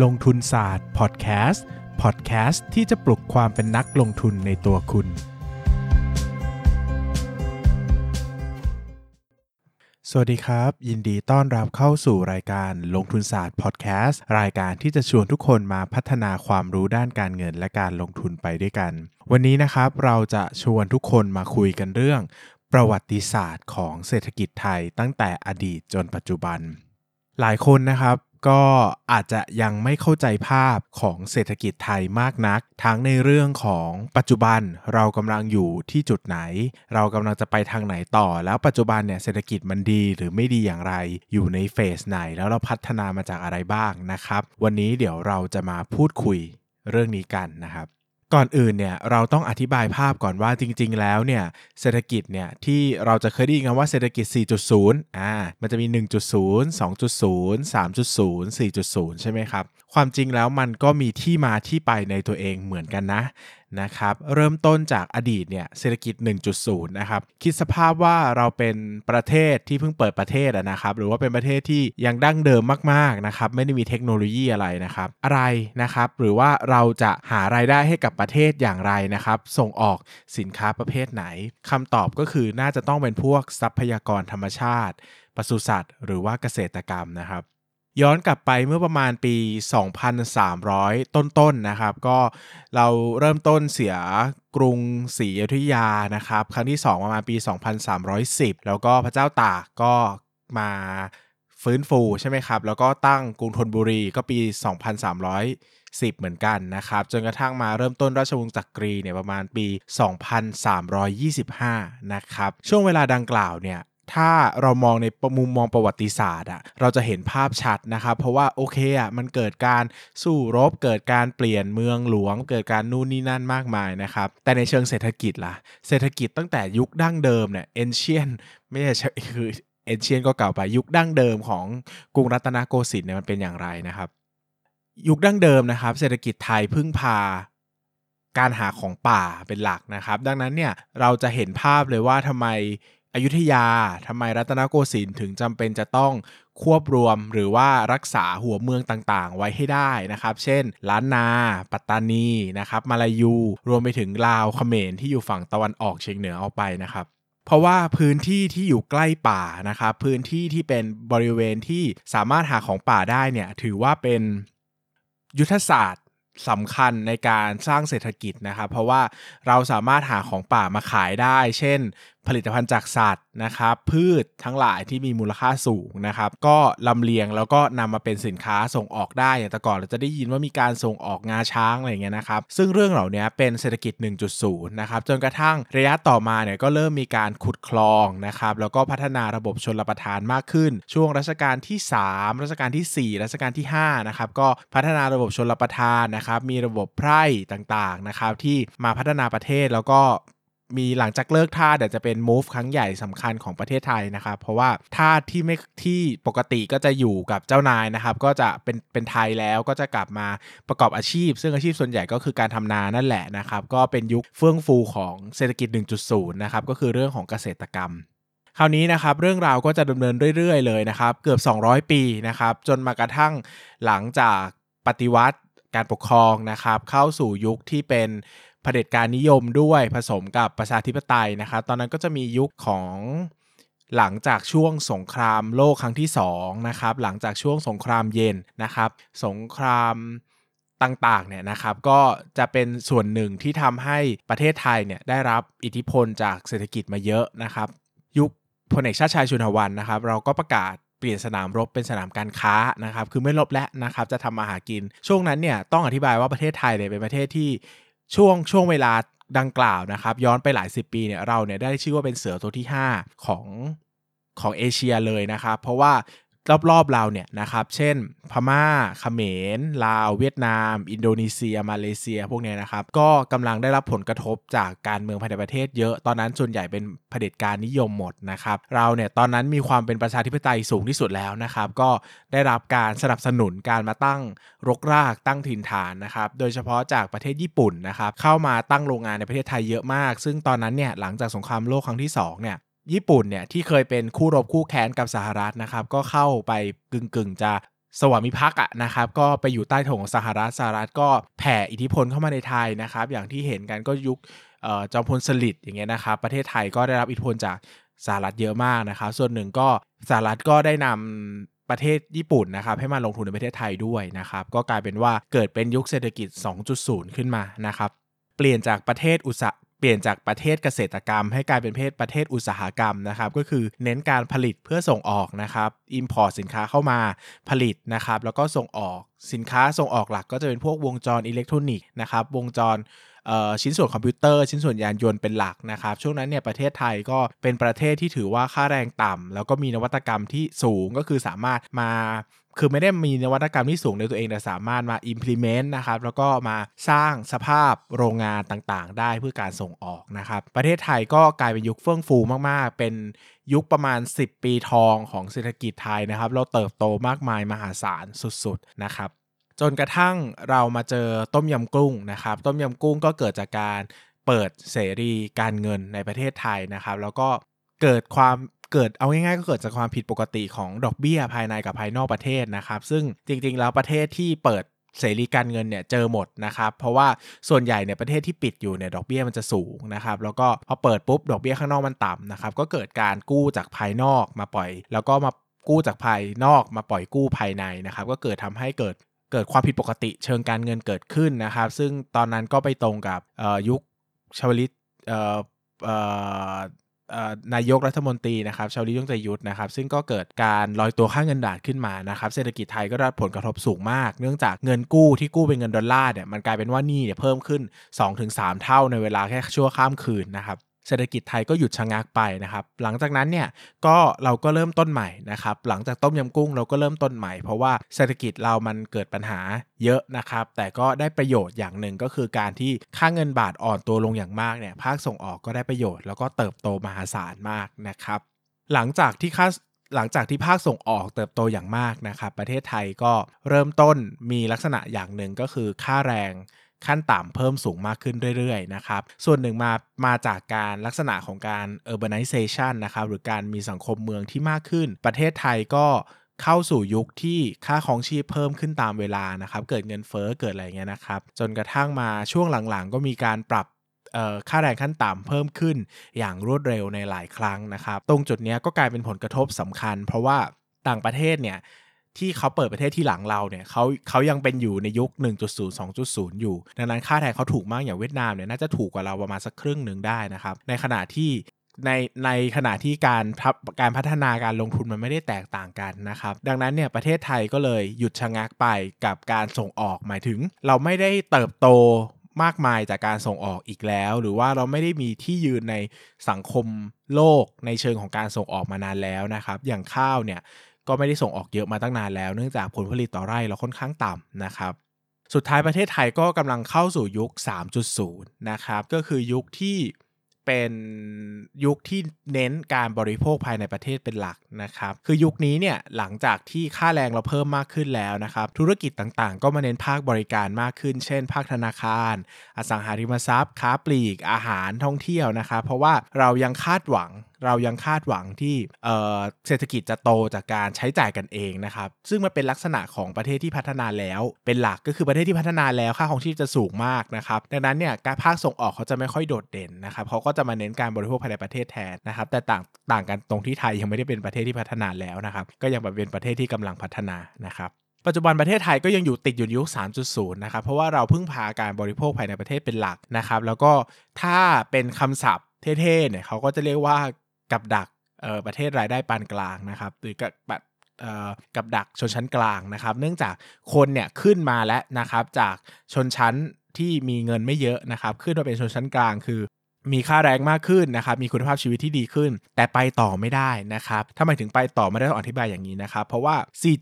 ลงทุนศาสตร์พอดแคสต์พอดแคสต์ที่จะปลุกความเป็นนักลงทุนในตัวคุณ สวัสดีครับ ยินดีต้อนรับเข้าสู่รายการลงทุนศาสตร์พอดแคสต์รายการที่จะชวนทุกคนมาพัฒนาความรู้ด้านการเงินและการลงทุนไปด้วยกัน วันนี้นะครับเราจะชวนทุกคนมาคุยกันเรื่อง ประวัติศาสตร์ของเศรษฐกิจไทยตั้งแต่อดีตจนปัจจุบัน หลายคนนะครับก็อาจจะยังไม่เข้าใจภาพของเศรษฐกิจไทยมากนัก ทั้งในเรื่องของปัจจุบันเรากำลังอยู่ที่จุดไหน เรากำลังจะไปทางไหนต่อ แล้วปัจจุบันเนี่ยเศรษฐกิจมันดีหรือไม่ดีอย่างไร อยู่ในเฟสไหน แล้วเราพัฒนามาจากอะไรบ้างนะครับ วันนี้เดี๋ยวเราจะมาพูดคุยเรื่องนี้กันนะครับ ก่อนอื่นเนี่ยเราต้องอธิบายภาพก่อนว่าจริง ๆ แล้วเนี่ยเศรษฐกิจเนี่ยที่เราจะเคยได้ยินกันว่าเศรษฐกิจ 4.0 อ่ามันจะมี 1.0 2.0 3.0 4.0 ใช่ไหมครับ ความจริงแล้วมันก็มีที่มาที่ไปในตัวเองเหมือนกันนะนะครับเริ่มต้นจากอดีตเนี่ยเศรษฐกิจ 1.0 นะครับ คิดสภาพว่าเราเป็นประเทศที่เพิ่งเปิดประเทศนะครับ หรือว่าเป็นประเทศที่ยังดั้งเดิมมากๆนะครับ ไม่ได้มีเทคโนโลยีอะไรนะครับ อะไรนะครับ หรือว่าเราจะหารายได้ให้กับประเทศอย่างไรนะครับ ส่งออกสินค้าประเภทไหนคำตอบก็คือน่าจะต้องเป็นพวกทรัพยากรธรรมชาติปศุสัตว์ หรือว่าเกษตรกรรมนะครับ ย้อนกลับไปเมื่อประมาณปี 2,300 ต้นๆนนะครับ ก็เราเริ่มต้นเสียกรุงศรีอยุธยานะครับ ครั้งที่ 2 ประมาณปี 2,310 แล้วก็พระเจ้าตากก็มาฟื้นฟูใช่ไหมครับ แล้วก็ตั้งกรุงธนบุรีก็ปี 2,310 เหมือนกันนะครับ จนกระทั่งมาเริ่มต้นราชวงศ์จักรีเนี่ยประมาณปี 2,325 นะครับ ช่วงเวลาดังกล่าวเนี่ย ถ้าเรามองในมุมมองประวัติศาสตร์อะเราจะเห็นภาพชัดนะครับ เพราะว่าโอเคอะมันเกิดการสู้รบ เกิดการเปลี่ยนเมืองหลวง เกิดการนู่นนี่นั่นมากมายนะครับ แต่ในเชิงเศรษฐกิจล่ะ เศรษฐกิจตั้งแต่ยุคดั้งเดิมเนี่ยเอนเชียนไม่ใช่คือเอนเชียนก็เก่าไปยุคดั้งเดิมของกรุงรัตนโกสินทร์เนี่ยมันเป็นอย่างไรนะครับ ยุคดั้งเดิมนะครับ เศรษฐกิจไทยพึ่งพาการหาของป่าเป็นหลักนะครับ ดังนั้นเนี่ยเราจะเห็นภาพเลยว่าทำไม อยุธยาทำไมรัตนโกสินทร์ถึงจำเป็นจะต้องควบรวมหรือว่ารักษาหัวเมืองต่างๆ ไว้ให้ได้นะครับ เช่น ล้านนา ปัตตานีนะครับมาลายู รวมไปถึงลาวเขมรที่อยู่ฝั่งตะวันออกเฉียงเหนือออกไปนะครับเพราะว่าพื้นที่ที่อยู่ใกล้ป่านะครับพื้นที่ที่เป็นบริเวณที่สามารถหาของป่าได้เนี่ยถือว่าเป็นยุทธศาสตร์สำคัญในการสร้างเศรษฐกิจนะครับ เพราะว่าเราสามารถหาของป่ามาขายได้ เช่นผลิตภัณฑ์จากสัตว์นะครับพืชทั้งหลายที่มีมูลค่าสูงนะครับก็ลำเลียงแล้วก็นำมาเป็นสินค้าส่งออกได้อย่างแต่ก่อนเราจะได้ยินว่ามีการส่งออกงาช้างอะไรเงี้ยนะครับซึ่งเรื่องเหล่านี้เป็นเศรษฐกิจ 1.0 นะครับจนกระทั่งระยะต่อมาเนี่ยก็เริ่มมีการขุดคลองนะครับแล้วก็พัฒนาระบบชนรประทานมากขึ้น ช่วงรัชกาลที่ 3 รัชกาลที่ 4 รัชกาลที่5นะครับก็พัฒนาระบบชนรประทานนะครับมีระบบไพร่ต่างๆนะครับที่มาพัฒนาประเทศแล้วก็ มีหลังจากเลิกท่าเดี๋ยวจะเป็น move ครั้งใหญ่สำคัญของประเทศไทยนะครับ เพราะว่าท่าที่ไม่ที่ปกติก็จะอยู่กับเจ้านายนะครับ ก็จะเป็นเป็นไทยแล้วก็จะกลับมาประกอบอาชีพ ซึ่งอาชีพส่วนใหญ่ก็คือการทำนานั่นแหละนะครับ ก็เป็นยุคเฟื่องฟูของเศรษฐกิจ 1.0 นะครับ ก็คือเรื่องของเกษตรกรรมคราวนี้นะครับเรื่องราวก็จะดำเนินเรื่อยๆเลยนะครับเกือบ 200 ปีนะครับจนมากระทั่งหลังจากปฏิวัติการปกครองนะครับเข้าสู่ยุคที่เป็น เผด็จการนิยมด้วยผสมกับประชาธิปไตยนะครับ ตอนนั้นก็จะมียุคของหลังจากช่วงสงครามโลกครั้งที่2นะครับหลังจากช่วงสงครามเย็นนะครับ สงครามต่างๆเนี่ยนะครับก็จะเป็นส่วนหนึ่งที่ทำให้ประเทศไทยเนี่ยได้รับอิทธิพลจากเศรษฐกิจมาเยอะนะครับ ยุคพลเอกชาติชายชุนหวันนะครับ เราก็ประกาศเปลี่ยนสนามรบเป็นสนามการค้านะครับ คือไม่รบแล้วนะครับ จะทำมาหากิน ช่วงนั้นเนี่ยต้องอธิบายว่าประเทศไทยเนี่ยเป็นประเทศที่ ช่วงช่วงเวลาดังกล่าวนะครับ ย้อนไปหลายสิบปีเนี่ยเราเนี่ยได้ชื่อว่าเป็นเสือตัวที่ 5 ของของเอเชียเลยนะครับ เพราะว่า รอบๆเราเนี่ยนะครับ เช่น พม่าเขมร ลาว เวียดนาม อินโดนีเซีย มาเลเซีย พวกนี้นะครับ ก็กำลังได้รับผลกระทบจากการเมืองภายในประเทศเยอะ ตอนนั้นส่วนใหญ่เป็นเผด็จการนิยมหมดนะครับ เราเนี่ยตอนนั้นมีความเป็นประชาธิปไตยสูงที่สุดแล้วนะครับ ก็ได้รับการสนับสนุนการมาตั้งรกรากตั้งถิ่นฐานนะครับ โดยเฉพาะจากประเทศญี่ปุ่นนะครับ เข้ามาตั้งโรงงานในประเทศไทยเยอะมาก ซึ่งตอนนั้นเนี่ยหลังจากสงครามโลกครั้งที่2เนี่ย ญี่ปุ่นเนี่ยที่เคยเป็นคู่รบคู่แค้นกับสหรัฐนะครับ ก็เข้าไปกึ่งกึ่งจะสวามิภักดิ์อะนะครับ ก็ไปอยู่ใต้ถงของสหรัฐสหรัฐก็แผ่อิทธิพลเข้ามาในไทยนะครับ อย่างที่เห็นกันก็ยุคจอมพลสฤษดิ์อย่างเงี้ยนะครับ ประเทศไทยก็ได้รับอิทธิพลจากสหรัฐเยอะมากนะครับ ส่วนหนึ่งก็สหรัฐก็ได้นำประเทศญี่ปุ่นนะครับ ให้มาลงทุนในประเทศไทยด้วยนะครับ ก็กลายเป็นว่าเกิดเป็นยุคเศรษฐกิจ 2.0 ขึ้นมานะครับ เปลี่ยนจากประเทศอุตสา เปลี่ยนจากประเทศเกษตรกรรม ให้กลายเป็นประเทศประเทศอุตสาหกรรมนะครับ ก็คือเน้นการผลิตเพื่อส่งออกนะครับ import สินค้าเข้ามาผลิตนะครับ แล้วก็ส่งออกสินค้าส่งออกหลักก็จะเป็นพวกวงจรอิเล็กทรอนิกส์นะครับ วงจรชิ้นส่วนคอมพิวเตอร์ ชิ้นส่วนยานยนต์เป็นหลักนะครับ ช่วงนั้นเนี่ยประเทศไทยก็เป็นประเทศที่ถือว่าค่าแรงต่ำแล้วก็มีนวัตกรรมที่สูงก็คือสามารถมา คือไม่ได้มีนวัตกรรมที่สูงในตัวเองแต่สามารถมา implement นะครับแล้วก็มาสร้างสภาพโรงงานต่างๆ ได้เพื่อการส่งออกนะครับ ประเทศไทยก็กลายเป็นยุคเฟื่องฟูมากๆ เป็นยุคประมาณ 10 ปีทองของเศรษฐกิจไทยนะครับ เราเติบโตมากมายมหาศาลสุดๆนะครับ จนกระทั่งเรามาเจอต้มยำกุ้งนะครับ ต้มยำกุ้งก็เกิดจากการเปิดเสรีการเงินในประเทศไทยนะครับ แล้วก็เกิดความ เกิดเอาง่ายๆก็เกิดจากความผิดปกติของดอกเบี้ยภายในกับภายนอกประเทศนะครับ ซึ่งจริงๆ แล้วประเทศที่เปิดเสรีการเงินเนี่ยเจอหมดนะครับ เพราะว่าส่วนใหญ่เนี่ยประเทศที่ปิดอยู่เนี่ยดอกเบี้ยมันจะสูงนะครับ แล้วก็พอเปิดปุ๊บดอกเบี้ยข้างนอกมันต่ำนะครับ ก็เกิดการกู้จากภายนอกมาปล่อย แล้วก็มากู้จากภายนอกมาปล่อยกู้ภายในนะครับ ก็เกิดทำให้เกิดเกิดความผิดปกติเชิงการเงินเกิดขึ้นนะครับ ซึ่งตอนนั้นก็ไปตรงกับยุคชวลิต นายกรัฐมนตรีนะครับชาวลิยงใจยุทธนะครับ ซึ่งก็เกิดการลอยตัวค่าเงินบาทขึ้นมานะครับ เศรษฐกิจไทยก็ได้ผลกระทบสูงมาก เนื่องจากเงินกู้ที่กู้เป็นเงินดอลลาร์เนี่ยมันกลายเป็นว่านี่เนี่ยเพิ่มขึ้น 2-3 เท่าในเวลาแค่ชั่วข้ามคืนนะครับ เศรษฐกิจไทยก็หยุดชะงักไปนะครับ หลังจากนั้นเนี่ยก็เราก็เริ่มต้นใหม่นะครับ หลังจากต้มยำกุ้งเราก็เริ่มต้นใหม่ เพราะว่าเศรษฐกิจเรามันเกิดปัญหาเยอะนะครับ แต่ก็ได้ประโยชน์อย่างหนึ่งก็คือการที่ค่าเงินบาทอ่อนตัวลงอย่างมากเนี่ยภาคส่งออกก็ได้ประโยชน์แล้วก็เติบโตมหาศาลมากนะครับ หลังจากที่ค่าหลังจากที่ภาคส่งออกเติบโตอย่างมากนะครับ ประเทศไทยก็เริ่มต้นมีลักษณะอย่างหนึ่งก็คือค่าแรง ขั้นต่ำเพิ่มสูงมากขึ้นเรื่อยๆนะครับส่วนหนึ่งมามาจากการลักษณะของการ urbanization นะครับหรือการมีสังคมเมืองที่มากขึ้น ประเทศไทยก็เข้าสู่ยุคที่ค่าของชีพเพิ่มขึ้นตามเวลานะครับเกิดเงินเฟ้อเกิดอะไรเงี้ยนะครับจนกระทั่งมาช่วงหลังๆ ก็มีการปรับค่าแรงขั้นต่ำเพิ่มขึ้นอย่างรวดเร็วในหลายครั้งนะครับ ตรงจุดนี้ก็กลายเป็นผลกระทบสำคัญ เพราะว่าต่างประเทศเนี่ย ที่เขาเปิดประเทศที่หลังเราเนี่ยเขาเขายังเป็นอยู่ในยุค 1.0 2.0 อยู่ ดังนั้นค่าแรงเขาถูกมากอย่างเวียดนามเนี่ยน่าจะถูกกว่าเราประมาณสักครึ่งหนึ่งได้นะครับ ในขณะที่ในในขณะที่การการพัฒนาการลงทุนมันไม่ได้แตกต่างกันนะครับ ดังนั้นเนี่ยประเทศไทยก็เลยหยุดชะงักไปกับการส่งออกหมายถึง เราไม่ได้เติบโตมากมายจากการส่งออกอีกแล้ว หรือว่าเราไม่ได้มีที่ยืนในสังคมโลกในเชิงของการส่งออกมานานแล้วนะครับ อย่างข้าวเนี่ย ก็ไม่ได้ส่งออกเยอะมาตั้งนานแล้ว เนื่องจากผลผลิตต่อไร่เราค่อนข้างต่ำนะครับสุดท้ายประเทศไทยก็กำลังเข้าสู่ยุค 3.0 นะครับก็คือยุคที่เป็นยุคที่เน้นการบริโภคภายในประเทศเป็นหลักนะครับคือยุคนี้เนี่ยหลังจากที่ค่าแรงเราเพิ่มมากขึ้นแล้วนะครับธุรกิจต่างๆ ก็มาเน้นภาคบริการมากขึ้น เช่น ภาคธนาคาร อสังหาริมทรัพย์ ค้าปลีก อาหารท่องเที่ยวนะครับเพราะว่าเรายังคาดหวัง เรายังคาดหวังที่เศรษฐกิจจะโตจากการใช้จ่ายกันเองนะครับ ซึ่งมันเป็นลักษณะของประเทศที่พัฒนาแล้ว เป็นหลักก็คือประเทศที่พัฒนาแล้วค่าของชีพจะสูงมากนะครับ ดังนั้นเนี่ยการภาคส่งออกเขาจะไม่ค่อยโดดเด่นนะครับเขาก็จะมาเน้นการบริโภคภายในประเทศแทนนะครับ แต่ต่างต่างกันตรงที่ไทยยังไม่ได้เป็นประเทศที่พัฒนาแล้วนะครับ ก็ยังเป็นประเทศที่กำลังพัฒนานะครับปัจจุบันประเทศไทยก็ยังอยู่ติดอยู่ยุค 3.0 นะครับ เพราะว่าเราพึ่งพาการบริโภคภายในประเทศเป็นหลักนะครับ แล้วก็ถ้าเป็นคำศัพท์เท่ๆ เนี่ยเขาก็จะเรียกว่า กับดักประเทศรายได้ปานกลางนะครับหรือกับกับดักชนชั้นกลางนะครับ เนื่องจากคนเนี่ยขึ้นมาแล้วนะครับจากชนชั้นที่มีเงินไม่เยอะนะครับขึ้นมาเป็นชนชั้นกลางคือ มีค่าแรงมากขึ้นนะครับมีคุณภาพชีวิตที่ดีขึ้น แต่ไปต่อไม่ได้นะครับถ้าหมถึงไปต่อไม่ได้ต้องอธิบายอย่างนี้นะครับ เพราะว่า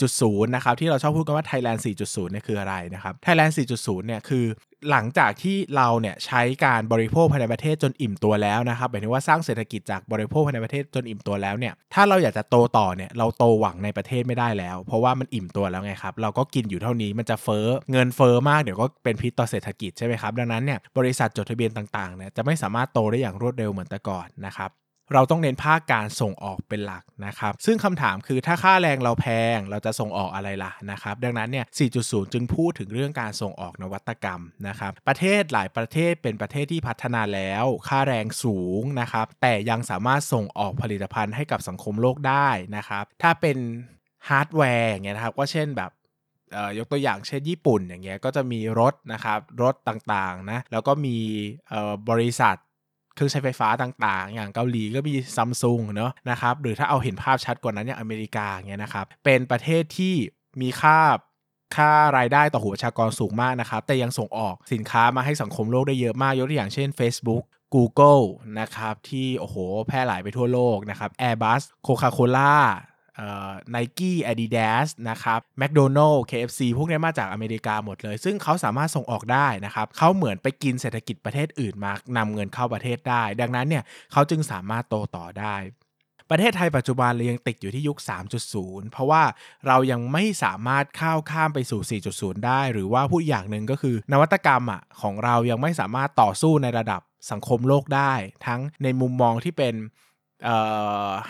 4.0 นะครับที่เราชอบพูดกันว่า Thailand 4.0 เนี่ยคืออะไรนะครับ Thailand 4.0 เนี่ยคือ หลังจากที่เราเนี่ยใช้การบริโภคภายในประเทศจนอิ่มตัวแล้วนะครับหมายถึงว่าสร้างเศรษฐกิจจากบริโภคภายในประเทศจนอิ่มตัวแล้วเนี่ยถ้าเราอยากจะโตต่อเนี่ยเราโตหวังในประเทศไม่ได้แล้ว เพราะว่ามันอิ่มตัวแล้วไงครับเราก็กินอยู่เท่านี้มันจะเฟ้อเงินเฟ้อมากเดี๋ยวก็เป็นพิษต่อเศรษฐกิจใช่ไหมครับดังนั้นเนี่ยบริษัทจดทะเบียนต่างๆเนี่ยจะไม่สามารถโตได้อย่างรวดเร็วเหมือนแต่ก่อนนะครับ เราต้องเน้นภาคการส่งออกเป็นหลักนะครับ ซึ่งคำถามคือถ้าค่าแรงเราแพงเราจะส่งออกอะไรล่ะนะครับ ดังนั้นเนี่ย 4.0 จึงพูดถึงเรื่องการส่งออกนวัตกรรมนะครับ ประเทศหลายประเทศเป็นประเทศที่พัฒนาแล้ว ค่าแรงสูงนะครับ แต่ยังสามารถส่งออกผลิตภัณฑ์ให้กับสังคมโลกได้นะครับ ถ้าเป็นฮาร์ดแวร์อย่างเงี้ยนะครับ ก็เช่นแบบยกตัวอย่างเช่นญี่ปุ่นอย่างเงี้ยก็จะมีรถนะครับรถต่างๆนะแล้วก็มีบริษัท เครื่องใช้ไฟฟ้าต่างๆ อย่างเกาหลีก็มีซัมซุงเนาะนะครับหรือถ้าเอาเห็นภาพชัดกว่านั้นอย่างอเมริกาเงี้ยนะครับเป็นประเทศที่มีค่าค่ารายได้ต่อหัวประชากรสูงมากนะครับ แต่ยังส่งออกสินค้ามาให้สังคมโลกได้เยอะมากยกตัวอย่างเช่น Facebook Google นะครับที่โอ้โหแพร่หลายไปทั่วโลกนะครับ Airbus Coca-Cola ไนกี้อาดิดาสนะครับแมคโดนัลล์ KFC พวกนี้มาจากอเมริกาหมดเลย ซึ่งเขาสามารถส่งออกได้นะครับเขาเหมือนไปกินเศรษฐกิจประเทศอื่นมานำเงินเข้าประเทศได้ ดังนั้นเนี่ยเขาจึงสามารถโตต่อได้ประเทศไทยปัจจุบันเลยยังติดอยู่ที่ยุค 3.0 เพราะว่าเรายังไม่สามารถก้าวข้ามไปสู่ 4.0 ได้ หรือว่าพูดอย่างหนึ่งก็คือนวัตกรรมอะของเรายังไม่สามารถต่อสู้ในระดับสังคมโลกได้ ทั้งในมุมมองที่เป็น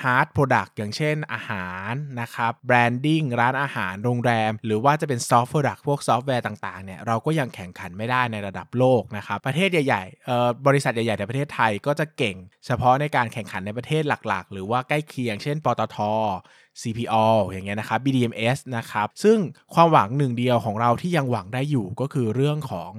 hard product อย่างเช่นอาหารนะครับ branding ร้านอาหารโรงแรม หรือว่าจะเป็น soft product พวกซอฟต์แวร์ต่างๆเนี่ยเราก็ยังแข่งขันไม่ได้ในระดับโลกนะครับประเทศใหญ่ๆบริษัทใหญ่ๆในประเทศไทยก็จะเก่ง เฉพาะในการแข่งขันในประเทศหลักๆ หรือว่าใกล้เคียงเช่น ปตท CPO อย่างเงี้ยนะครับ BDMs นะครับซึ่งความหวังหนึ่งเดียวของเราที่ยังหวังได้อยู่ก็คือเรื่องของ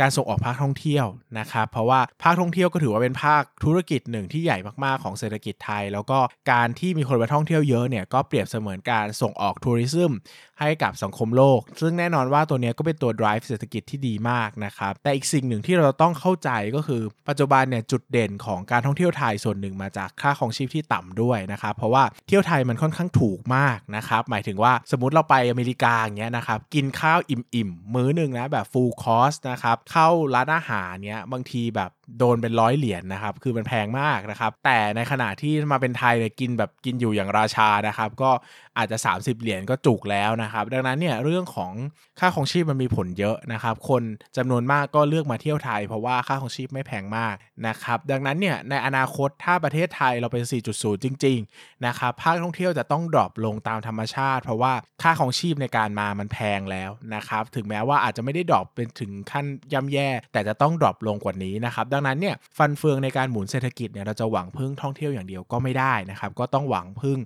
การส่งออกภาคท่องเที่ยวนะครับ เพราะว่าภาคท่องเที่ยวก็ถือว่าเป็นภาคธุรกิจหนึ่งที่ใหญ่มากๆของเศรษฐกิจไทย แล้วก็การที่มีคนไปท่องเที่ยวเยอะเนี่ยก็เปรียบเสมือนการส่งออกทัวริซึมให้กับสังคมโลก ซึ่งแน่นอนว่าตัวนี้ก็เป็นตัว drive เศรษฐกิจที่ดีมากนะครับ แต่อีกสิ่งหนึ่งที่เราต้องเข้าใจก็คือปัจจุบันเนี่ยจุดเด่นของการท่องเที่ยวไทยส่วนหนึ่งมาจากค่าของชีพที่ต่ำด้วยนะครับเพราะว่าเที่ยวไทยมันค่อนข้างถูกมากนะครับหมายถึงว่าสมมติเราไปอเมริกาอย่างเงี้ยนะครับกินข้าวอิ่มๆมื้อหนึ่งนะแบบ full cost นะครับเข้าร้านอาหารเนี้ยบางทีแบบโดนเป็นร้อยเหรียญนนะครับ คือมันแพงมากนะครับ แต่ในขณะที่มาเป็นไทยเนี่ยกินแบบกินอยู่อย่างราชานะครับ ก็อาจจะ 30 เหรียญก็จุกแล้วนะครับ ดังนั้นเนี่ยเรื่องของค่าของชีพมันมีผลเยอะนะครับ คนจำนวนมากก็เลือกมาเที่ยวไทย เพราะว่าค่าครองชีพไม่แพงมากนะครับ ดังนั้นเนี่ยในอนาคตถ้าประเทศไทยเราเป็น 4.0 จริง ๆ นะครับภาคท่องเที่ยวจะต้อง drop ลงตามธรรมชาติ เพราะว่าค่าครองชีพในการมามันแพงแล้วนะครับ ถึงแม้ว่าอาจจะไม่ได้ drop เป็นถึงขั้นย่ำแย่ แต่จะต้อง drop ลงกว่านี้นะครับ ดังนั้นเนี่ยฟันเฟืองในการหมุนเศรษฐกิจเนี่ยเราจะหวังพึ่งท่องเที่ยวอย่างเดียวก็ไม่ได้นะครับ ก็ต้องหวังพึ่ง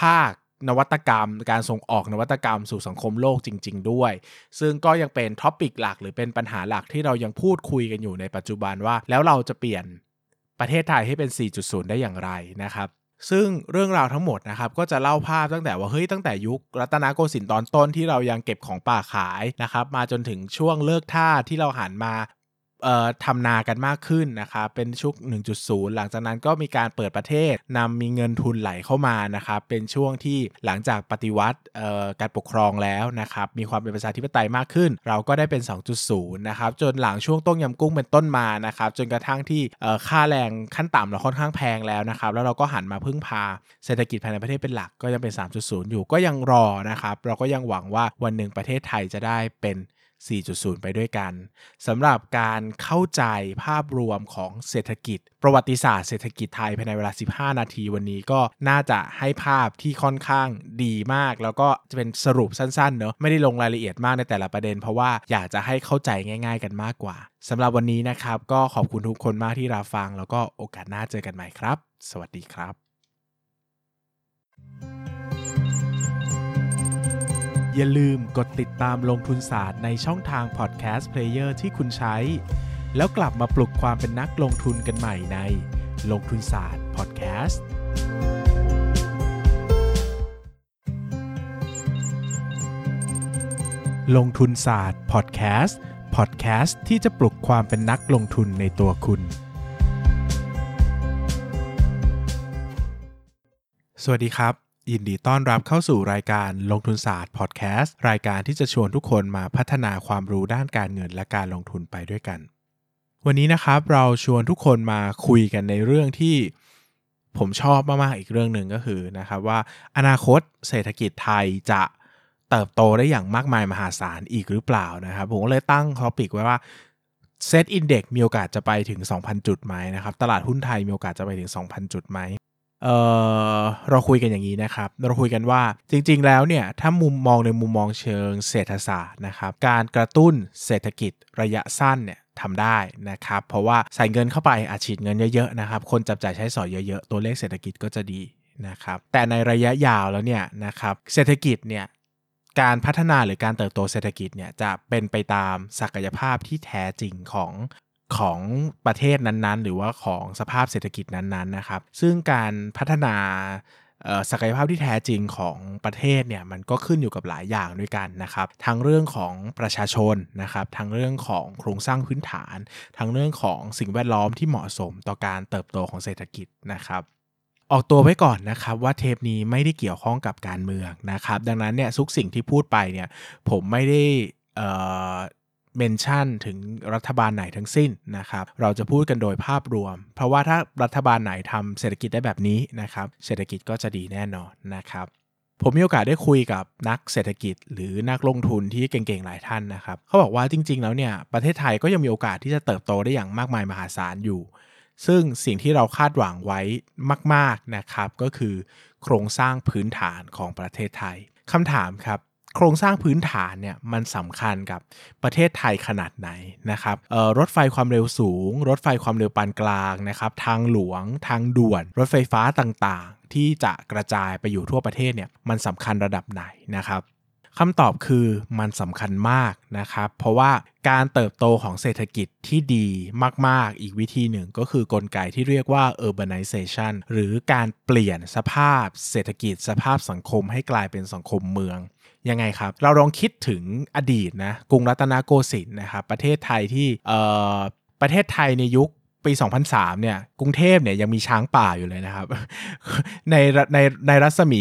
ภาค นวัตกรรม การส่งออกนวัตกรรมสู่สังคมโลกจริง ๆ ด้วย ซึ่งก็ยังเป็นท็อปิกหลักหรือเป็นปัญหาหลักที่เรายังพูดคุยกันอยู่ในปัจจุบันว่า แล้วเราจะเปลี่ยนประเทศไทยให้เป็น 4.0 ได้อย่างไรนะครับซึ่งเรื่องราวทั้งหมดนะครับก็จะเล่าภาพตั้งแต่ว่าเฮ้ยตั้งแต่ยุครัตนโกสินทร์ตอนต้นที่เรายังเก็บของป่าขายนะครับมาจนถึงช่วงเลิกท่าที่เราหันมา ทำนากันมากขึ้นนะครับเป็นชุก 1.0 หลังจากนั้นก็มีการเปิดประเทศนำมีเงินทุนไหลเข้ามานะครับเป็นช่วงที่หลังจากปฏิวัติการปกครองแล้วนะครับมีความเป็นประชาธิปไตยมากขึ้น เราก็ได้เป็น 2.0 นะครับจนหลังช่วงต้มยำกุ้งเป็นต้นมานะครับจนกระทั่งที่ค่าแรงขั้นต่ำเราค่อนข้างแพงแล้วนะครับแล้วเราก็หันมาพึ่งพาเศรษฐกิจภายในประเทศเป็นหลักก็ยังเป็น 3.0 อยู่ก็ยังรอนะครับเราก็ยังหวังว่าวันหนึ่งประเทศไทยจะได้เป็น 4.0 ไปด้วยกันสำหรับการเข้าใจภาพรวมของเศรษฐกิจ ประวัติศาสตร์เศรษฐกิจไทยภายในเวลา 15 นาทีวันนี้ก็น่าจะให้ภาพที่ค่อนข้างดีมาก แล้วก็จะเป็นสรุปสั้นๆเนอะไม่ได้ลงรายละเอียดมากในแต่ละประเด็น เพราะว่าอยากจะให้เข้าใจง่าย ๆ กันมากกว่าสำหรับวันนี้นะครับ ก็ขอบคุณทุกคนมากที่รับฟัง แล้วก็โอกาสหน้าเจอกันใหม่ครับ สวัสดีครับ อย่าลืมกดติดตามลงทุนศาสตร์ในช่องทางพอดแคสต์เพลเยอร์ที่คุณใช้ แล้วกลับมาปลุกความเป็นนักลงทุนกันใหม่ในลงทุนศาสตร์พอดแคสต์ลงทุนศาสตร์พอดแคสต์พอดแคสต์ที่จะปลุกความเป็นนักลงทุนในตัวคุณ สวัสดีครับ ยินดีต้อนรับเข้าสู่รายการลงทุนศาสตร์พอดแคสต์รายการที่จะชวนทุกคนมาพัฒนาความรู้ด้านการเงินและการลงทุนไปด้วยกัน วันนี้นะครับเราชวนทุกคนมาคุยกันในเรื่องที่ผมชอบมากๆอีกเรื่องหนึ่งก็คือนะครับว่า อนาคตเศรษฐกิจไทยจะเติบโตได้อย่างมากมายมหาศาลอีกหรือเปล่านะครับ ผมก็เลยตั้งท็อปิกไว้ว่าเซตอินเด็กมีโอกาสจะไปถึง 2,000 จุดไหมนะครับ ตลาดหุ้นไทยมีโอกาสจะไปถึง 2,000 จุดไหม เออเราคุยกันอย่างนี้นะครับ เราคุยกันว่าจริงๆแล้วเนี่ยถ้ามุมมองในมุมมองเชิงเศรษฐศาสตร์นะครับการกระตุ้นเศรษฐกิจระยะสั้นเนี่ยทำได้นะครับ เพราะว่าใส่เงินเข้าไปอาฉีดเงินเยอะๆนะครับคนจับจ่ายใช้สอยเยอะๆ ตัวเลขเศรษฐกิจก็จะดีนะครับแต่ในระยะยาวแล้วเนี่ยนะครับเศรษฐกิจเนี่ยการพัฒนาหรือการเติบโตเศรษฐกิจเนี่ยจะเป็นไปตามศักยภาพที่แท้จริงของ ของประเทศนั้นๆ หรือว่าของสภาพเศรษฐกิจนั้นๆนะครับ ซึ่งการพัฒนาศักยภาพที่แท้จริงของประเทศเนี่ยมันก็ขึ้นอยู่กับหลายอย่างด้วยกันนะครับทั้งเรื่องของประชาชนนะครับทั้งเรื่องของโครงสร้างพื้นฐาน ทั้งเรื่องของสิ่งแวดล้อมที่เหมาะสมต่อการเติบโตของเศรษฐกิจนะครับออกตัวไว้ก่อนนะครับว่าเทปนี้ไม่ได้เกี่ยวข้องกับการเมืองนะครับดังนั้นเนี่ยทุกสิ่งที่พูดไปเนี่ยผมไม่ได้ เมนชั่นถึงรัฐบาลไหนทั้งสิ้นนะครับ เราจะพูดกันโดยภาพรวม เพราะว่าถ้ารัฐบาลไหนทำเศรษฐกิจได้แบบนี้นะครับ เศรษฐกิจก็จะดีแน่นอนนะครับ ผมมีโอกาสได้คุยกับนักเศรษฐกิจ หรือนักลงทุนที่เก่งๆหลายท่านนะครับ เขาบอกว่าจริง ๆ แล้วเนี่ยประเทศไทยก็ยังมีโอกาสที่จะเติบโตได้อย่างมากมายมหาศาลอยู่ ซึ่งสิ่งที่เราคาดหวังไว้มาก ๆนะครับ ก็คือ โครงสร้างพื้นฐานของประเทศไทยคำถามครับ โครงสร้างพื้นฐานเนี่ยมันสำคัญกับประเทศไทยขนาดไหนนะครับรถไฟความเร็วสูง รถไฟความเร็วปานกลางนะครับทางหลวงทางด่วน รถไฟฟ้าต่างๆ ที่จะกระจายไปอยู่ทั่วประเทศเนี่ยมันสำคัญระดับไหนนะครับ คำตอบคือมันสำคัญมากนะครับ เพราะว่าการเติบโตของเศรษฐกิจที่ดีมาก ๆ อีกวิธีหนึ่งก็คือกลไกที่เรียกว่า urbanization หรือการเปลี่ยนสภาพเศรษฐกิจสภาพสังคมให้กลายเป็นสังคมเมือง ยังไงครับ เราลองคิดถึงอดีตนะกรุงรัตนโกสินทร์นะครับประเทศไทยที่เอ่อประเทศไทยในยุคปี 2003 เนี่ย กรุงเทพเนี่ยยังมีช้างป่าอยู่เลยนะครับ ในในในรัศมี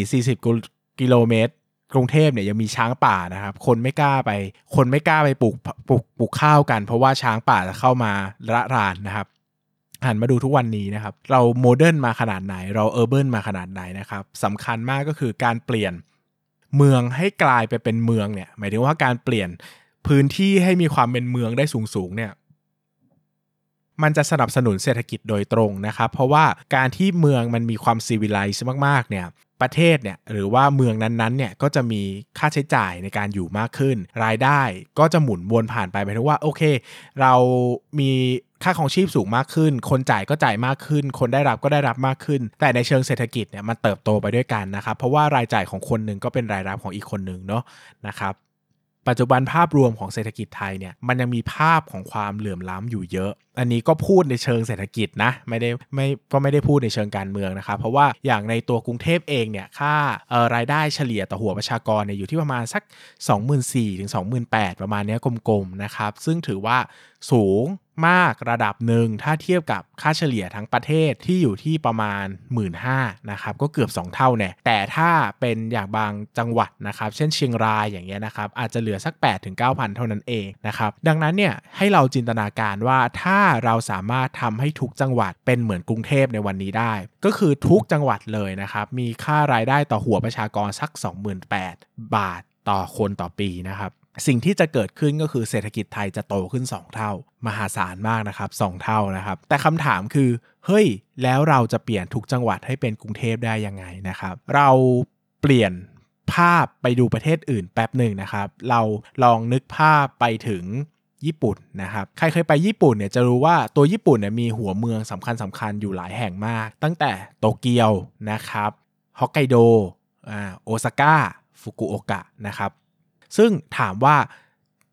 40 กิโลเมตร กรุงเทพเนี่ยยังมีช้างป่านะครับ คนไม่กล้าไป คนไม่กล้าไปปลูกปลูกปลูกข้าวกัน เพราะว่าช้างป่าจะเข้ามาระรานนะครับหันมาดูทุกวันนี้นะครับ เรา modern มาขนาดไหน เรา urban มาขนาดไหนนะครับสำคัญมากก็คือการเปลี่ยนเมืองให้กลายไปเป็นเมืองเนี่ยหมายถึงว่าการเปลี่ยนพื้นที่ให้มีความเป็นเมืองได้สูงสูงเนี่ยมันจะสนับสนุนเศรษฐกิจโดยตรงนะครับ เพราะว่าการที่เมืองมันมีความซีวิไลซ์มากๆเนี่ย ประเทศเนี่ยหรือว่าเมืองนั้นๆเนี่ยก็จะมีค่าใช้จ่ายในการอยู่มากขึ้น รายได้ก็จะหมุนวนผ่านไปหมายถึงว่าโอเค เรามีค่าของชีพสูงมากขึ้น คนจ่ายก็จ่ายมากขึ้น คนได้รับก็ได้รับมากขึ้น แต่ในเชิงเศรษฐกิจเนี่ยมันเติบโตไปด้วยกันนะครับ เพราะว่ารายจ่ายของคนหนึ่งก็เป็นรายรับของอีกคนหนึ่งเนาะนะครับ ปัจจุบันภาพรวมของเศรษฐกิจไทยเนี่ยมันยังมีภาพของความเหลื่อมล้ำอยู่เยอะ อันนี้ก็พูดในเชิงเศรษฐกิจนะไม่ได้ไม่ก็ไม่ได้พูดในเชิงการเมืองนะครับเพราะว่าอย่างในตัวกรุงเทพเองเนี่ยค่ารายได้เฉลี่ยต่อหัวประชากรเนี่ยอยู่ที่ประมาณสัก 24,000ถึง28,000 ประมาณนี้กลมๆนะครับซึ่งถือว่าสูง มากระดับหนึ่งถ้าเทียบกับค่าเฉลี่ยทั้งประเทศที่อยู่ที่ประมาณ 1 5ื่นนะครับก็เกือบ 2 เท่าแน่แต่ถ้าเป็นอย่างบางจังหวัดนะครับเช่นเชียงรายอย่างเงี้ยนะครับอาจจะเหลือสัก8ถึง9,000 เท่านั้นเองนะครับดังนั้นเนี่ยให้เราจินตนาการว่าถ้าเราสามารถทำให้ทุกจังหวัดเป็นเหมือนกรุงเทพในวันนี้ได้ ก็คือทุกจังหวัดเลยนะครับมีค่ารายได้ต่อหัวประชากรสัก 28,000 บาทต่อคนต่อปีนะครับ สิ่งที่จะเกิดขึ้นก็คือเศรษฐกิจไทยจะโตขึ้น 2 เท่า มหาศาลมากนะครับ2เท่านะครับ แต่คำถามคือ เฮ้ย แล้วเราจะเปลี่ยนทุกจังหวัดให้เป็นกรุงเทพได้ยังไงนะครับ เราเปลี่ยนภาพไปดูประเทศอื่นแป๊บหนึ่งนะครับ เราลองนึกภาพไปถึงญี่ปุ่นนะครับ ใครเคยไปญี่ปุ่นเนี่ยจะรู้ว่าตัวญี่ปุ่นเนี่ยมีหัวเมืองสำคัญสำคัญอยู่หลายแห่งมาก ตั้งแต่โตเกียวนะครับฮอกไกโดอ่าโอซาก้าฟุกุโอกะนะครับ ซึ่งถามว่าจ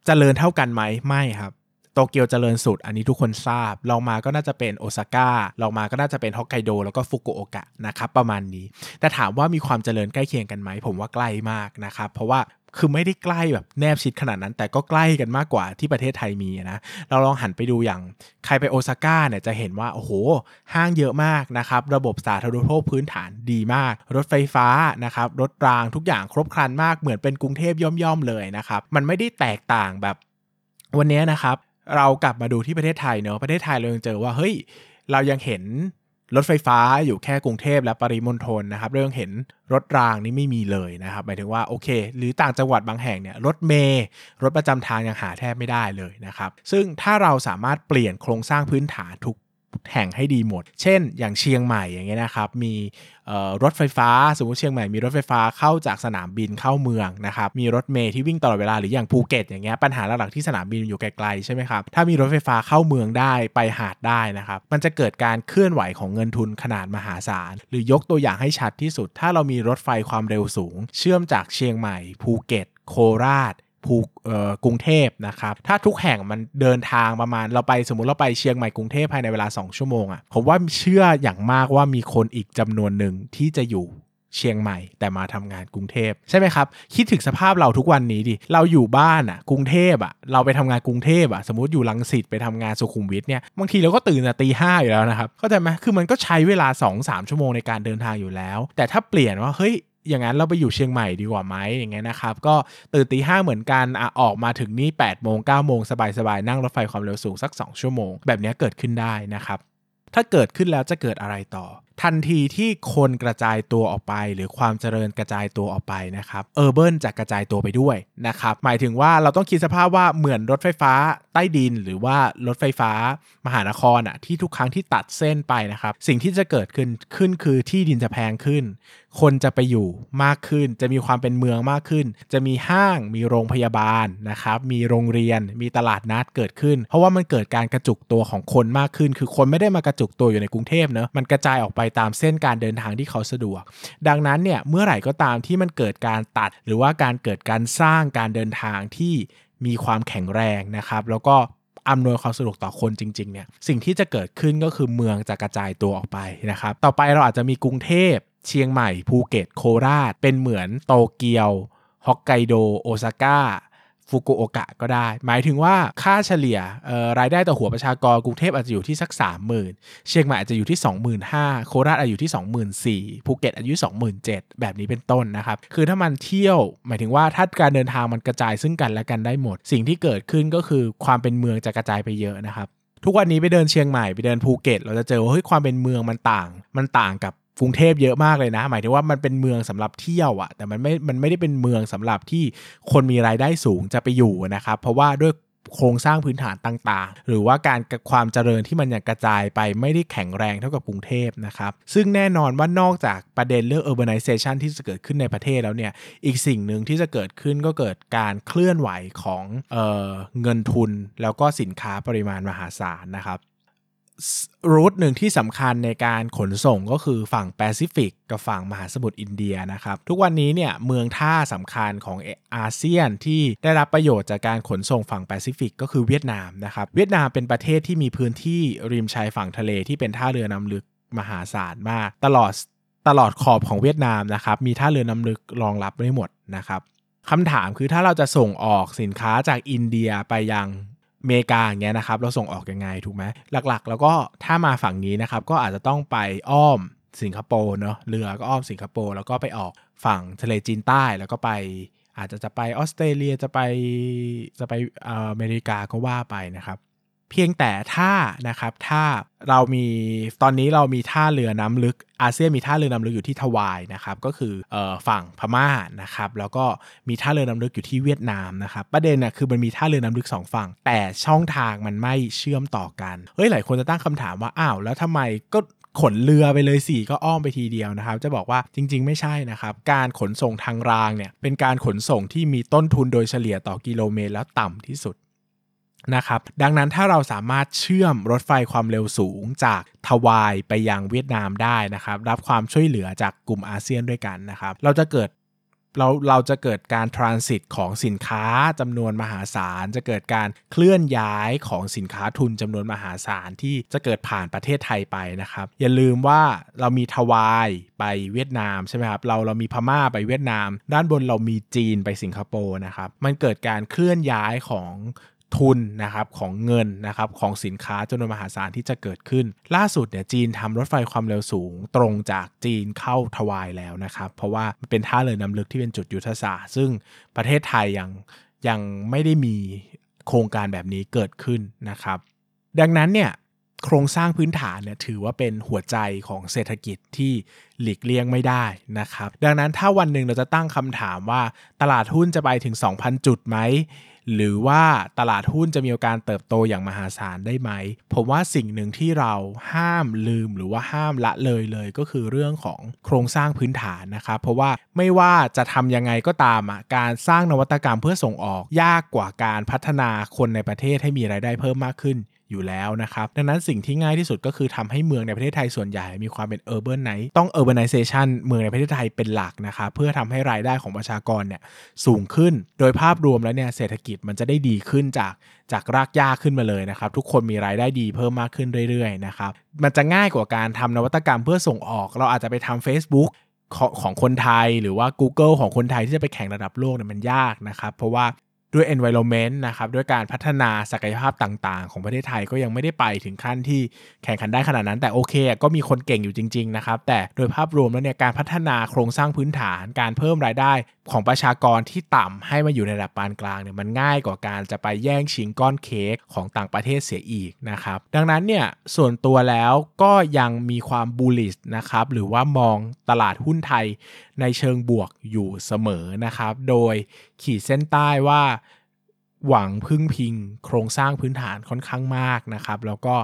เจริญเท่ากันไหมไม่ครับโตเกียวเจริญสุด อันนี้ทุกคนทราบลองมาก็น่าจะเป็นโอซาก้าลองมาก็น่าจะเป็นฮอกไกโดแล้วก็ฟุกุโอกะนะครับประมาณนี้ แต่ถามว่ามีความเจริญใกล้เคียงกันไหมผมว่าใกล้มากนะครับ เพราะว่า คือไม่ได้ใกล้แบบแนบชิดขนาดนั้น แต่ก็ใกล้กันมากกว่าที่ประเทศไทยมีนะเราลองหันไปดูอย่างใครไปโอซาก้าเนี่ยจะเห็นว่าโอ้โห ห้างเยอะมากนะครับ ระบบสาธารณูปโภคพื้นฐานดีมาก รถไฟฟ้านะครับรถรางทุกอย่างครบครันมากเหมือนเป็นกรุงเทพย่อมๆเลยนะครับมันไม่ได้แตกต่างแบบวันนี้นะครับ เรากลับมาดูที่ประเทศไทยเนอะประเทศไทยเรายังเจอว่าเฮ้ยเรายังเห็น รถไฟฟ้าอยู่แค่กรุงเทพและปริมณฑลนะครับเรื่องเห็นรถรางนี่ไม่มีเลยนะครับหมายถึงว่าโอเค หรือต่างจังหวัดบางแห่งเนี่ยรถเมย์รถประจำทางยังหาแทบไม่ได้เลยนะครับซึ่งถ้าเราสามารถเปลี่ยนโครงสร้างพื้นฐานทุก แห่งให้ดีหมด เช่น อย่างเชียงใหม่อย่างเงี้ยนะครับ มีรถไฟฟ้า สมมติเชียงใหม่มีรถไฟฟ้าเข้าจากสนามบินเข้าเมืองนะครับ มีรถเมย์ที่วิ่งตลอดเวลาหรืออย่างภูเก็ตอย่างเงี้ยปัญหาหลักๆที่สนามบินอยู่ไกลๆใช่ไหมครับ ถ้ามีรถไฟฟ้าเข้าเมืองได้ไปหาดได้นะครับ มันจะเกิดการเคลื่อนไหวของเงินทุนขนาดมหาศาล หรือยกตัวอย่างให้ชัดที่สุด ถ้าเรามีรถไฟความเร็วสูง เชื่อมจากเชียงใหม่ภูเก็ตโคราช ภูกรุงเทพนะครับ ถ้าทุกแห่งมันเดินทางประมาณเราไปสมมุติเราไปเชียงใหม่กรุงเทพภายในเวลา 2 ชั่วโมงอะ่ะผมว่าเชื่ออย่างมากว่ามีคนอีกจำนวนหนึ่งที่จะอยู่เชียงใหม่แต่มาทำงานกรุงเทพใช่ไหมครับ คิดถึงสภาพเราทุกวันนี้ดิเราอยู่บ้านอะ่ะกรุงเทพอะ่ะเราไปทำงานกรุงเทพอะ่ะสมมติอยู่ลังสิตไปทำงานสุขุมวิทเนี่ยบางทีเราก็ตื่นแต่ตีห้าอยู่แล้วนะครับเข้าใจไหมคือมันก็ใช้เวลา 2-3 ชั่วโมงในการเดินทางอยู่แล้ว แต่ถ้าเปลี่ยนว่าเฮ้ย อย่างนั้นเราไปอยู่เชียงใหม่ดีกว่าไหมอย่างเงี้ยนะครับ ก็ตื่นตีห้าเหมือนกันอะออกมาถึงนี่8ปดโมงเก้าโมงสบายๆ นั่งรถไฟความเร็วสูงสัก 2 ชั่วโมง แบบนี้เกิดขึ้นได้นะครับ ถ้าเกิดขึ้นแล้วจะเกิดอะไรต่อ ทันทีที่คนกระจายตัวออกไป หรือความเจริญกระจายตัวออกไปนะครับเออร์เบิร์นจะกระจายตัวไปด้วยนะครับหมายถึงว่าเราต้องคิดสภาพว่าเหมือนรถไฟฟ้าใต้ดิน หรือว่ารถไฟฟ้ามหานครอะที่ทุกครั้งที่ตัดเส้นไปนะครับ สิ่งที่จะเกิดขึ้นขึ้นคือที่ดินจะแพงขึ้น คนจะไปอยู่มากขึ้น จะมีความเป็นเมืองมากขึ้น จะมีห้างมีโรงพยาบาลนะครับมีโรงเรียนมีตลาดนัดเกิดขึ้น เพราะว่ามันเกิดการกระจุกตัวของคนมากขึ้น คือคนไม่ได้มากระจุกตัวอยู่ในกรุงเทพเนอะมันกระจายออกไปตามเส้นการเดินทางที่เขาสะดวก ดังนั้นเนี่ยเมื่อไหร่ก็ตามที่มันเกิดการตัด หรือว่าการเกิดการสร้างการเดินทางที่มีความแข็งแรงนะครับ แล้วก็อำนวยความสะดวกต่อคนจริงๆเนี่ยสิ่งที่จะเกิดขึ้นก็คือเมืองจะกระจายตัวออกไปนะครับ ต่อไปเราอาจจะมีกรุงเทพ เชียงใหม่ภูเก็ตโคราช เป็นเหมือนโตเกียวฮอกไกโดโอซาก้า ฟุกุโอกะก็ได้ หมายถึงว่าค่าเฉลี่ยรายได้ต่อหัวประชากรกรุงเทพอาจจะอยู่ที่สัก 30,000 เชียงใหม่อาจจะอยู่ที่ 25,000 โคราชอาจจะอยู่ที่ 24,000 ภูเก็ตอายุ27,000 แบบนี้เป็นต้นนะครับ คือถ้ามันเที่ยว หมายถึงว่าถ้าการเดินทางมันกระจายซึ่งกันและกันได้หมด สิ่งที่เกิดขึ้นก็คือความเป็นเมืองจะกระจายไปเยอะนะครับทุกวันนี้ไปเดินเชียงใหม่ไปเดินภูเก็ต เราจะเจอว่าเฮ้ยความเป็นเมืองมันต่าง มันต่างกับ กรุงเทพเยอะมากเลยนะ หมายถึงว่ามันเป็นเมืองสำหรับเที่ยวอะแต่มันไม่ มันไม่ได้เป็นเมืองสำหรับที่คนมีรายได้สูงจะไปอยู่นะครับ เพราะว่าด้วยโครงสร้างพื้นฐานต่างๆ หรือว่าการความเจริญที่มันยังกระจายไปไม่ได้แข็งแรงเท่ากับกรุงเทพนะครับ ซึ่งแน่นอนว่านอกจากประเด็นเรื่อง urbanization ที่จะเกิดขึ้นในประเทศแล้วเนี่ย อีกสิ่งหนึ่งที่จะเกิดขึ้นก็เกิดการเคลื่อนไหวของเออเงินทุน แล้วก็สินค้าปริมาณมหาศาลนะครับ route หนึ่งที่สำคัญในการขนส่งก็คือฝั่งแปซิฟิกกับฝั่งมหาสมุทรอินเดียนะครับ ทุกวันนี้เนี่ยเมืองท่าสำคัญของอาเซียนที่ได้รับประโยชน์จากการขนส่งฝั่งแปซิฟิกก็คือเวียดนามนะครับ เวียดนามเป็นประเทศที่มีพื้นที่ริมชายฝั่งทะเลที่เป็นท่าเรือน้ำลึกมหาศาลมาก ตลอดตลอดขอบของเวียดนามนะครับมีท่าเรือน้ำลึกรองรับไว้หมดนะครับคำถามคือถ้าเราจะส่งออกสินค้าจากอินเดียไปยัง เมกาอย่างเงี้ยนะครับเราส่งออกยังไงถูกไหมหลักๆ แล้วก็ถ้ามาฝั่งนี้นะครับก็อาจจะต้องไปอ้อมสิงคโปร์เนาะเรือก็อ้อมสิงคโปร์แล้วก็ไปออกฝั่งทะเลจีนใต้แล้วก็ไปอาจจะจะไปออสเตรเลียจะไปจะไปอเมริกาก็ว่าไปนะครับ เพียงแต่ถ้านะครับถ้าเรามีตอนนี้เรามีท่าเรือน้ำลึกอาเซียนมีท่าเรือน้ำลึกอยู่ที่ทวายนะครับก็คืออฝั่งพม่านะครับแล้วก็มีท่าเรือน้ำลึกอยู่ที่เวียดนามนะครับประเด็นนะคือมันมีท่าเรือน้ำลึก 2 ฝั่ง แต่ช่องทางมันไม่เชื่อมต่อกันเฮ้ยหลายคนจะตั้งคำถามว่าอ้าวแล้วทำไมก็ขนเรือไปเลยสี่ก็อ้อมไปทีเดียวนะครับ จะบอกว่าจริง ๆ ไม่ใช่นะครับ การขนส่งทางรางเนี่ยเป็นการขนส่งที่มีต้นทุนโดยเฉลี่ยต่อกิโลเมตรแล้วต่ำที่สุด นะครับดังนั้นถ้าเราสามารถเชื่อมรถไฟความเร็วสูงจากทวายไปยังเวียดนามได้นะครับรับความช่วยเหลือจากกลุ่มอาเซียนด้วยกันนะครับเราจะเกิดเราเราจะเกิดการทรานสิตของสินค้าจำนวนมหาศาล จะเกิดการเคลื่อนย้ายของสินค้าทุนจำนวนมหาศาลที่จะเกิดผ่านประเทศไทยไปนะครับ อย่าลืมว่าเรามีทวายไปเวียดนามใช่ไหมครับเราเรามีพม่าไปเวียดนาม ด้านบนเรามีจีนไปสิงคโปร์นะครับมันเกิดการเคลื่อนย้ายของ ทุนนะครับของเงินนะครับของสินค้าจำนวนมหาศาลที่จะเกิดขึ้น ล่าสุดเนี่ยจีนทำรถไฟความเร็วสูง ตรงจากจีนเข้าทวายแล้วนะครับ เพราะว่ามันเป็นท่าเรือน้ำลึกที่เป็นจุดยุทธศาสตร์ ซึ่งประเทศไทยยังยังไม่ได้มีโครงการแบบนี้เกิดขึ้นนะครับ ดังนั้นเนี่ยโครงสร้างพื้นฐานเนี่ยถือว่าเป็นหัวใจของเศรษฐกิจที่หลีกเลี่ยงไม่ได้นะครับ ดังนั้นถ้าวันหนึ่งเราจะตั้งคำถามว่าตลาดหุ้นจะไปถึง 2,000 จุดไหม หรือว่าตลาดหุ้นจะมีโอกาสเติบโตอย่างมหาศาลได้ไหม ผมว่าสิ่งหนึ่งที่เราห้ามลืมหรือว่าห้ามละเลยเลยก็คือเรื่องของโครงสร้างพื้นฐานนะครับเพราะว่าไม่ว่าจะทำยังไงก็ตามอะการสร้างนวัตกรรมเพื่อส่งออก ยากกว่าการพัฒนาคนในประเทศให้มีรายได้เพิ่มมากขึ้น อยู่แล้วนะครับ ดังนั้นสิ่งที่ง่ายที่สุดก็คือทำให้เมืองในประเทศไทยส่วนใหญ่มีความเป็น urban ไหนต้อง urbanization เมืองในประเทศไทยเป็นหลักนะครับเพื่อทำให้รายได้ของประชากรเนี่ยสูงขึ้น โดยภาพรวมแล้วเนี่ยเศรษฐกิจมันจะได้ดีขึ้นจากจากรากหญ้าขึ้นมาเลยนะครับ ทุกคนมีรายได้ดีเพิ่มมากขึ้นเรื่อยๆนะครับมันจะง่ายกว่าการทำนวัตกรรมเพื่อส่งออก เราอาจจะไปทำ Facebook ของของคนไทยหรือว่า Google ของคนไทยที่จะไปแข่งระดับโลกเนี่ยมันยากนะครับ เพราะว่า ด้วย environment นะครับด้วยการพัฒนาศักยภาพต่าง ๆ ของประเทศไทยก็ยังไม่ได้ไปถึงขั้นที่แข่งขันได้ขนาดนั้น แต่โอเคก็มีคนเก่งอยู่จริง ๆ นะครับ แต่โดยภาพรวมแล้วเนี่ยการพัฒนาโครงสร้างพื้นฐาน การเพิ่มรายได้ของประชากรที่ต่ำให้มาอยู่ในระดับปานกลางเนี่ยมันง่ายกว่าการจะไปแย่งชิงก้อนเค้กของต่างประเทศเสียอีกนะครับดังนั้นเนี่ยส่วนตัวแล้วก็ยังมีความบูลลิชนะครับหรือว่ามองตลาดหุ้นไทย ในเชิงบวกอยู่เสมอนะครับ โดยขีดเส้นใต้ว่าหวังพึ่งพิงโครงสร้างพื้นฐานค่อนข้างมากนะครับ แล้วก็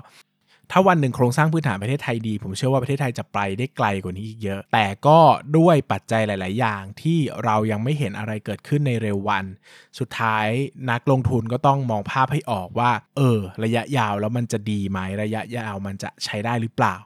ถ้าวันหนึ่งโครงสร้างพื้นฐานประเทศไทยดี ผมเชื่อว่าประเทศไทยจะไปได้ไกลกว่านี้อีกเยอะ แต่ก็ด้วยปัจจัยหลาย ๆ อย่างที่เรายังไม่เห็นอะไรเกิดขึ้นในเร็ววัน สุดท้ายนักลงทุนก็ต้องมองภาพให้ออกว่า เออ ระยะยาวแล้วมันจะดีไหมระยะยาวมันจะใช้ได้หรือเปล่า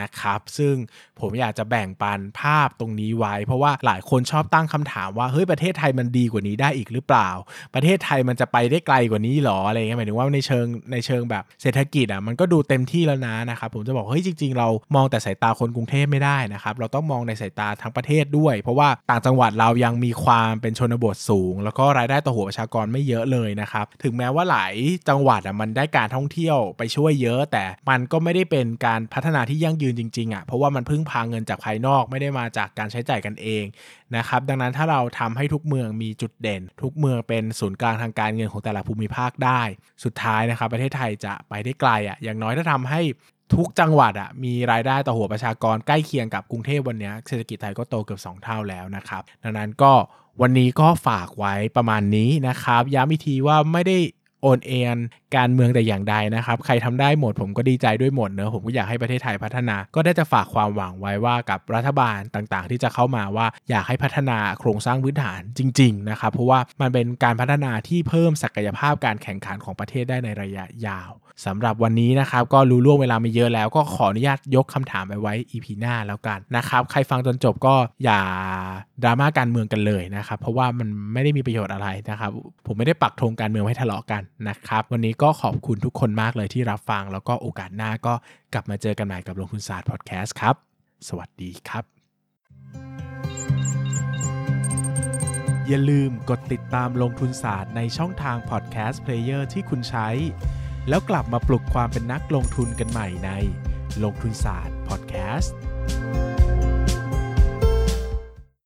นะครับ ซึ่งผมอยากจะแบ่งปันภาพตรงนี้ไว้ เพราะว่าหลายคนชอบตั้งคำถามว่าเฮ้ยประเทศไทยมันดีกว่านี้ได้อีกหรือเปล่า ประเทศไทยมันจะไปได้ไกลกว่านี้หรออะไรเงี้ยหมายถึงว่าในเชิงในเชิงแบบเศรษฐกิจอะมันก็ดูเต็มที่แล้วนะนะครับผมจะบอกเฮ้ยจริง ๆ เรามองแต่สายตาคนกรุงเทพไม่ได้นะครับเราต้องมองในสายตาทั้งประเทศด้วย เพราะว่าต่างจังหวัดเรายังมีความเป็นชนบทสูง แล้วก็รายได้ต่อหัวประชากรไม่เยอะเลยนะครับถึงแม้ว่าหลายจังหวัดอะมันได้การท่องเที่ยวไปช่วยเยอะ แต่มันก็ไม่ได้เป็นการพัฒนาที่ยั่งยืนจริงๆอะเพราะว่ามันพึ่งพาเงินจากภายนอกไม่ได้มาจากการใช้จ่ายกันเองนะครับดังนั้นถ้าเราทำให้ทุกเมืองมีจุดเด่น ทุกเมืองเป็นศูนย์กลางทางการเงินของแต่ละภูมิภาคได้ สุดท้ายนะครับประเทศไทยจะไปได้ไกลอะอย่างน้อยถ้าทำให้ทุกจังหวัดอะมีรายได้ต่อหัวประชากรใกล้เคียงกับกรุงเทพวันนี้เศรษฐกิจไทยก็โตเกือบ 2 เท่าแล้วนะครับ ดังนั้นก็วันนี้ก็ฝากไว้ประมาณนี้นะครับ ย้ำอีกทีว่าไม่ได้โอนเอ็น การเมืองแต่อย่างใดนะครับ ใครทำได้หมดผมก็ดีใจด้วยหมดเนอะผมก็อยากให้ประเทศไทยพัฒนา ก็ได้จะฝากความหวังไว้ว่ากับรัฐบาลต่างๆ ที่จะเข้ามาว่าอยากให้พัฒนาโครงสร้างพื้นฐานจริง ๆ นะครับ เพราะว่ามันเป็นการพัฒนาที่เพิ่มศักยภาพการแข่งขันของประเทศได้ในระยะยาวสำหรับวันนี้นะครับก็ลุล่วงเวลามาเยอะแล้วก็ขออนุญาตยกคำถามไปไว้ EP หน้าแล้วกันนะครับใครฟังจนจบก็อย่าดราม่าการเมืองกันเลยนะครับเพราะว่ามันไม่ได้มีประโยชน์อะไรนะครับผมไม่ได้ปักธงการเมืองให้ทะเลาะกันนะครับวันนี้กก็ขอบคุณทุกคนมากเลยที่รับฟัง แล้วก็โอกาสหน้าก็กลับมาเจอกันใหม่กับลงทุนศาสตร์พอดแคสต์ครับ สวัสดีครับ อย่าลืมกดติดตามลงทุนศาสตร์ในช่องทาง podcast player ที่คุณใช้ แล้วกลับมาปลุกความเป็นนักลงทุนกันใหม่ในลงทุนศาสตร์พอดแคสต์